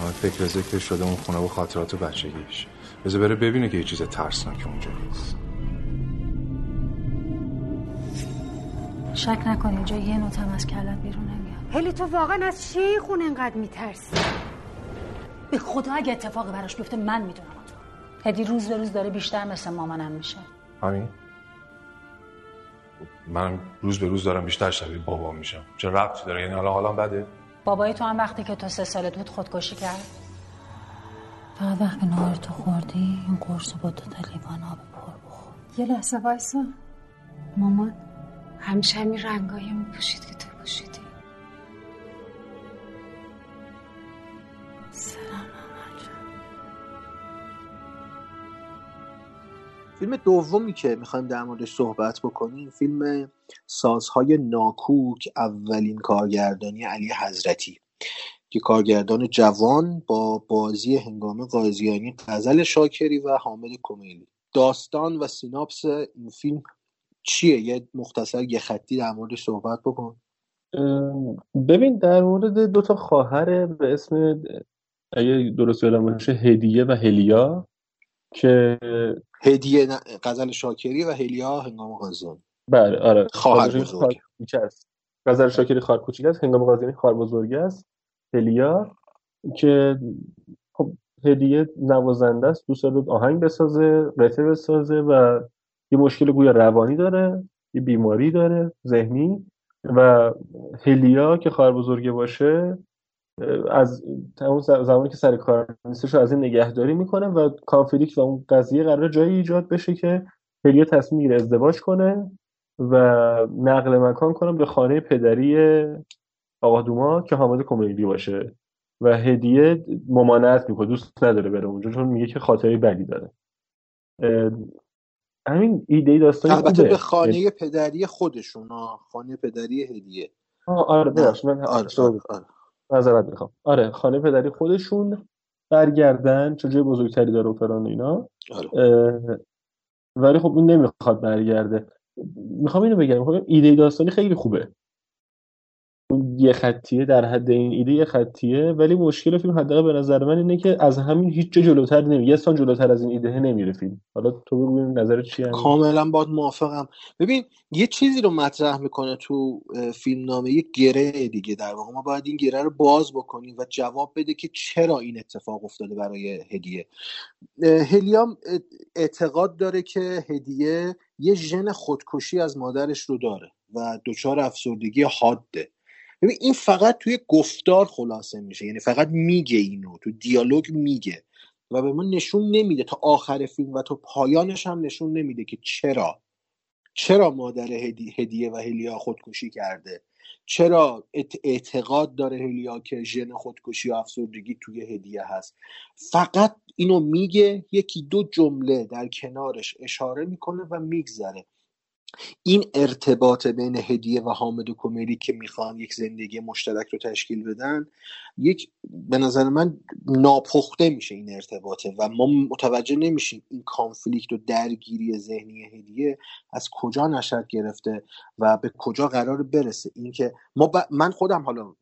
همه فکر ذکر شده اون خونه و خاطرات بچگیش. بذار بره ببینه که یه چیز ترسناک اونجا نیست. شک نکن اینجا یه نوتم از کلت بیرون نمیاد. هلی تو واقعا از چی خونه اینقدر میترسی؟ به خدا اگه اتفاقی براش بیفته من می‌دونم تو هدی روز به روز داره بیشتر مثل مامانم میشه. همین؟ من روز به روز دارم بیشتر شبیه بابا میشم. چه ربطی داره؟ یعنی حالا حالا بده؟ بابای تو هم وقتی که تو سه سالت بود خودکشی کرد؟ فقط وقتی نهار تو خوردی این قرص با دو تا لیوان آب پر بخور. یه لحظه وایسا. مامان همیشه همین رنگایی میپوشید که تو پوشیدی. فیلم دومی که می‌خوایم در موردش صحبت بکنیم فیلم سازهای ناکوک اولین کارگردانی علی حضرتی که کارگردان جوان با بازی هنگام قاضیانی غزل شاکری و حامد کمیلی. داستان و سیناپس این فیلم چیه؟ یه مختصر یه خطی در موردش صحبت بکن. ببین در مورد دو تا خواهر به اسم اگه درست یادم باشه هدیه و هلیا. که هدیه غزل شاکری و هلیا هنگام قاضیانی بله آره. خواهر بزرگ. غزل شاکری خواهر کوچیک است. هنگام قاضیانی خواهر بزرگ است. هلیا که خب هدیه نوازنده است. دوست داره آهنگ بسازه قطعه بسازه و یه مشکل گویا روانی داره یه بیماری داره ذهنی. و هلیا که خواهر بزرگه باشه از ز- زمانی که سر کار نیستش از این نگهداری می‌کنه و کانفلیکت و اون قضیه قرار جایی ایجاد بشه که هلیا تصمیم می‌گیره ازدواج کنه و نقل مکان کنه به خانه پدری آقا دوما که حامد کمیلی باشه و هدیه ممانعت می‌کنه. دوست نداره بره اونجا چون میگه که خاطره بدی داره. همین ایده داستانی البته خوبه. به خانه پدری خودشون خانه پدری هدیه. آره آره آره, آره. معذرت می‌خوام. آره خانه پدری خودشون برگردن. چون جای بزرگتری داره و اینا؟ آره. ولی خب اون نمی‌خواد برگرده. می‌خوام اینو بگم. می‌خوام ایده داستانی خیلی خوبه. یه خطیه در حد این ایده یه خطیه ولی مشکل فیلم حداقل به نظر من اینه که از همین هیچ جا جلوتر نمی یه سان جلوتر از این ایده نمیره فیلم. حالا تو بگو نظرت چیه؟ کاملا باید موافقم. ببین یه چیزی رو مطرح می‌کنه تو فیلم نامه یه گره دیگه در واقع. ما باید این گره رو باز بکنیم و جواب بده که چرا این اتفاق افتاده برای هدیه. هلیام اعتقاد داره که هدیه یه ژن خودکشی از مادرش رو داره و دچار افسردگی حاده ببین این فقط توی گفتار خلاصه میشه. یعنی فقط میگه اینو تو دیالوگ میگه. و به ما نشون نمیده. تا آخر فیلم و تا پایانش هم نشون نمیده که چرا. چرا مادر هدی- هدیه و هلیا خودکشی کرده؟ چرا اعتقاد داره هلیا که ژن خودکشی و افسردگی توی هدیه هست؟ فقط اینو میگه یکی دو جمله در کنارش اشاره می‌کنه و میگذره. این ارتباط بین هدیه و حامد کمیلی که می‌خوان یک زندگی مشترک رو تشکیل بدن یک به نظر من ناپخته میشه این ارتباطه و ما متوجه نمیشیم این کانفلیکت و درگیری ذهنی هدیه از کجا نشد گرفته و به کجا قرار برسه. اینکه ما ب... من خودم حالا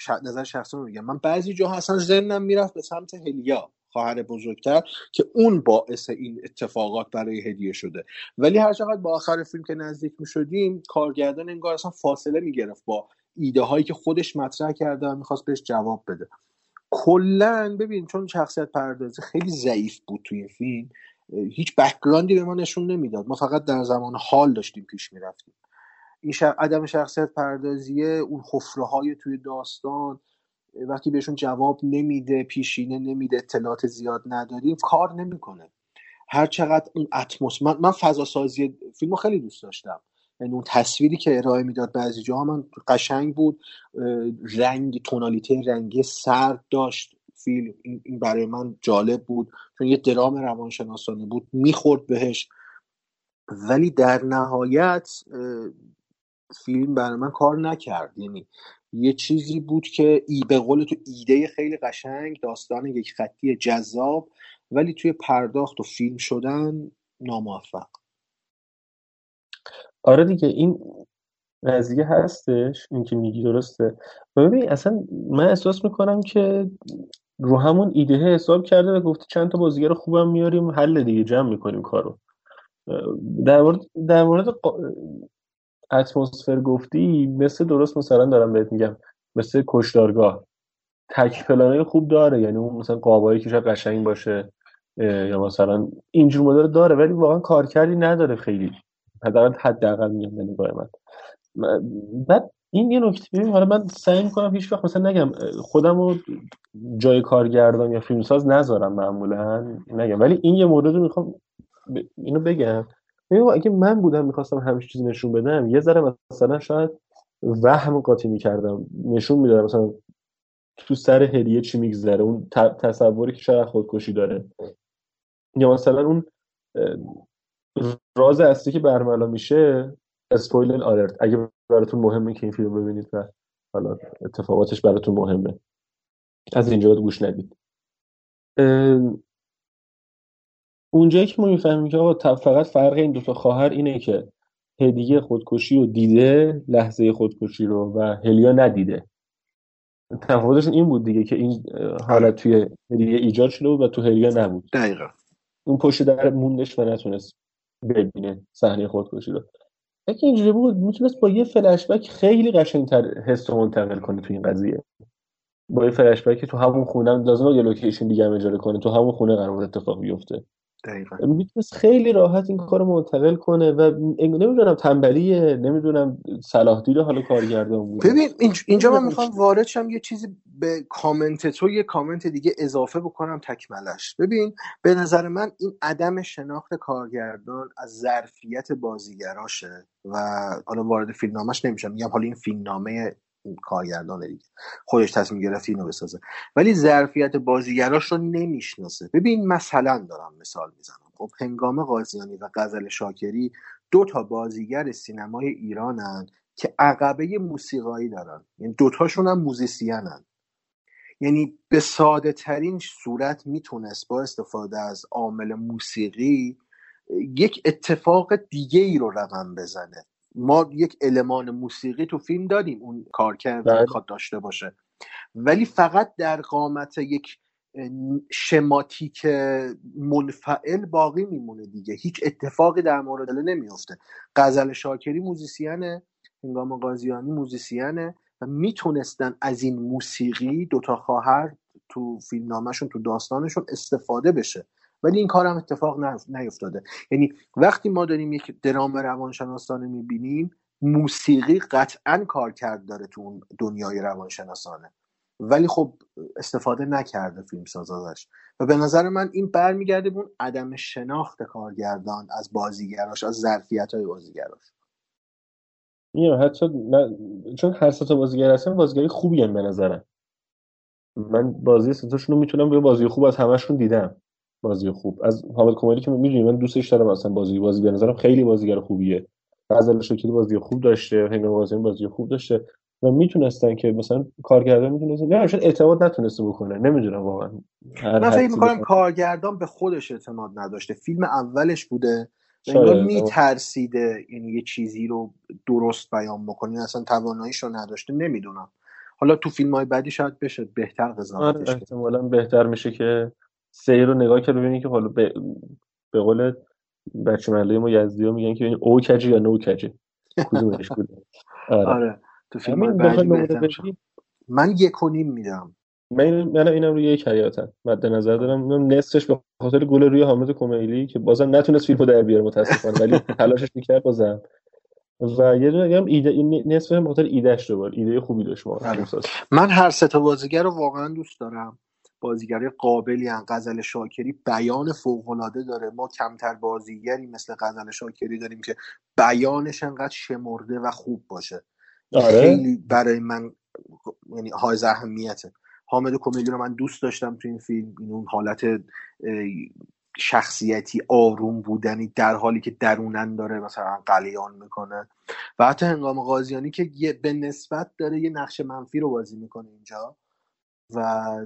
ش... نظر شخصی میگم. من بعضی جاها اصلا ذهنم می‌رفت به سمت هلیا. خواهر بزرگتر که اون باعث این اتفاقات برای هدیه شده. ولی هر چقدر با آخر فیلم که نزدیک می‌شدیم کارگردان انگار اصلا فاصله می‌گرفت با ایده هایی که خودش مطرح کرده و می‌خواست بهش جواب بده. کلا ببین چون شخصیت پردازی خیلی ضعیف بود توی فیلم هیچ بکگراندی به ما نشون نمی‌داد. ما فقط در زمان حال داشتیم پیش می‌رفتیم. این ش... عدم شخصیت پردازیه اون حفره های توی داستان وقتی بهشون جواب نمیده پیشینه نمیده اطلاعات زیاد نداریم کار نمی‌کنه. هر چقدر اون اتمسفر من, من فضا سازی فیلم رو خیلی دوست داشتم. یعنی اون تصویری که ارائه می‌داد بعضی جاها من قشنگ بود. رنگ تونالیته رنگی سرد داشت فیلم. این برای من جالب بود. چون یه درام روانشناسانه بود می‌خورد بهش. ولی در نهایت فیلم برای من کار نکرد. یعنی یه چیزی بود که ای به قول تو ایده خیلی قشنگ داستان یک خطی جذاب ولی توی پرداخت و فیلم شدن ناموفق. آره دیگه این قضیه هستش این که میگی درسته. و ببین اصلا من احساس می‌کنم که رو همون ایده حساب کرده و گفته چند تا بازیگر خوبم میاریم حل دیگه جمع می‌کنیم کارو. در مورد در مورد اتمسفر گفتی مثل درست مثلا دارم بهت میگم مثل کشدارگاه تک پلانای خوب داره یعنی اون مثلا قابایی که شاید قشنگ باشه یا مثلا اینجور مدل داره ولی واقعا کارکردی نداره خیلی. حداقل حداقل میگم به نگاه من. بعد این یه نکته ببین حالا من سعی می‌کنم هیچ وقت مثلا نگم خودم رو جای کارگردان یا فیلمساز نذارم معمولا نگم. ولی این یه مورد رو می‌خوام اینو بگم. اگه من بودم می‌خواستم همیشه چیزی نشون بدم یه ذره مثلا شاید وهم قاطی می‌کردم نشون می‌دادم مثلا تو سر هدیه چی میگذره اون تصوری که شاید خودکشی داره. یا مثلا اون راز اصلی که برملا میشه اسپویلر آلرت. اگه براتون مهمه که این فیلم ببینید و حالا اتفاقاتش براتون مهمه. از اینجا گوش ندید. اونجایی که ما می‌فهمیم که آقا فقط فرق این دوتا خواهر اینه که هدیه خودکشی رو دیده لحظه خودکشی رو و هلیا ندیده. تفاوتشون این بود دیگه که این حالت توی هدیه ایجاد شده بود و تو هلیا نبود. دقیقا. اون پشت در موندش و نتونست ببینه صحنه خودکشی رو. اگه اینجوری بود می‌تونست با یه فلشبک خیلی قشنگتر حس منتقل کنه تو این قضیه. با یه فلشبک تو همون خونه لازم یه لوکیشن دیگه هم اجاره کنه تو همون خونه قرار اتفاق بیفته. دقیقا. می‌تونست خیلی راحت این کار رو منتقل کنه و نمی‌دونم تنبلیه نمی‌دونم صلاح دیده حالا کارگردان بود. ببین اینجا من می‌خوام وارد شم یه چیزی به کامنت تو یه کامنت دیگه اضافه بکنم تکملش ببین به نظر من این عدم شناخت کارگردان از ظرفیت بازیگراشه و حالا وارد فیلمنامش نمیشم میگم حالا این فیلمنامه کارگردان دیگه. خودش تصمیم گرفت اینو بسازه. ولی ظرفیت بازیگراش رو نمی‌شناسه. ببین مثلا دارم مثال می‌زنم. خب هنگام قاضیانی و غزل شاکری دو تا بازیگر سینمای ایرانن که عقبه موسیقایی دارن. یعنی دوتاشون هم موزیسینن. یعنی به ساده ترین صورت می‌تونست با استفاده از عامل موسیقی یک اتفاق دیگه ای رو رقم بزنه. ما یک المان موسیقی تو فیلم داریم اون کارکرد بله. می‌خواد داشته باشه. ولی فقط در قامت یک شماتیک منفعل باقی میمونه دیگه. هیچ اتفاقی در مورد نمیفته غزل شاکری موزیسینه هنگام قاضیانی موزیسینه و می‌تونستن از این موسیقی دوتا خواهر تو فیلمنامهشون تو داستانشون استفاده بشه. ولی این کار هم اتفاق نیفتاده. یعنی وقتی ما داریم یک درام روانشناسانه می‌بینیم موسیقی قطعا کار کرد داره تو اون دنیای روانشناسانه. ولی خب استفاده نکرده فیلم ازش و به نظر من این برمیگرده به اون عدم شناخت کارگردان از بازیگراش از ظرفیت های بازیگراش حتی چون هر سه تا بازیگر هستن بازیگری خوبی هم به نظرم. من بازی ستاشون رو می‌تونم به بازی خوب از همشون دیدم. بازی خوب. از حامد کمالی که می‌دونی من دوستش دارم اصلا بازی بازی به نظرم خیلی بازیگر خوبیه. غزل شکلی بازی خوب داشته هنگام بازی بازی خوب داشته و می‌تونستن که مثلا کارگردان می‌تونستن نه شاید اعتماد نتونسته بکنه نمی‌دونم واقعا. من فکر می‌کنم کارگردان به خودش اعتماد نداشته. فیلم اولش بوده انگار میترسیده یعنی یه چیزی رو درست بیان بکنه. اصلا تواناییش رو نداشته نمی‌دونم. حالا تو فیلم های بعدی شاید بشه بهتر قضاوتش آره احتمالاً بهتر میشه که سیر رو نگاه کرد ببینید که حالا به, به قول بچه ملی ما یزدی ها میگن که او کجی یا نو کجی کدومش بوده آره. آره. تو فیلم بعدی من یک و نیم میدم. من من اینم روی یک حیاتم مد نظر دارم. نصفش به خاطر گل روی حامد کمیلی که بازم نتونست فیلمو در بیاره متاسفانه ولی تلاشش می‌کرد بازم و یه دونه هم ایده نصف هم خاطر ایدهش رو ایده خوبی داشت آره. من هر سه تا بازیگر رو واقعا دوست دارم. بازیگری قابلی ان غزل شاکری بیان فوقالعاده داره. ما کمتر بازیگری مثل غزل شاکری داریم که بیانش انقدر شمرده و خوب باشه. آره. خیلی برای من یعنی های اهمیته. حامد کمدی رو من دوست داشتم تو این فیلم. این اون حالت شخصیتی آروم بودنی در حالی که درونن داره مثلا قلیان می‌کنه. و حتی هنگام قاضیانی که به نسبت داره یه نقش منفی رو بازی می‌کنه اینجا. و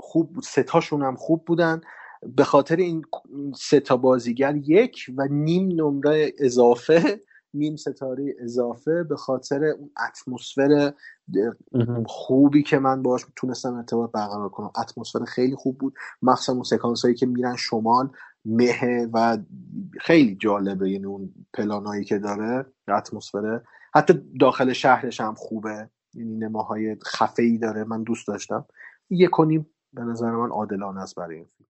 خوب ستاشون هم خوب بودن. به خاطر این سه تا بازیگر یک و نیم نمره اضافه نیم ستاره اضافه به خاطر اون اتمسفر خوبی که من باش تونستم ارتباط برقرار کنم. اتمسفر خیلی خوب بود. مخصوصا اون سکانس هایی که میرن شمال مه و خیلی جالبه. یعنی اون پلانایی که داره اتمسفره حتی داخل شهرش هم خوبه. یعنی نماهای خفه ای داره. من دوست داشتم. یک کنیم به نظر من عادلانه است برای این فیلم.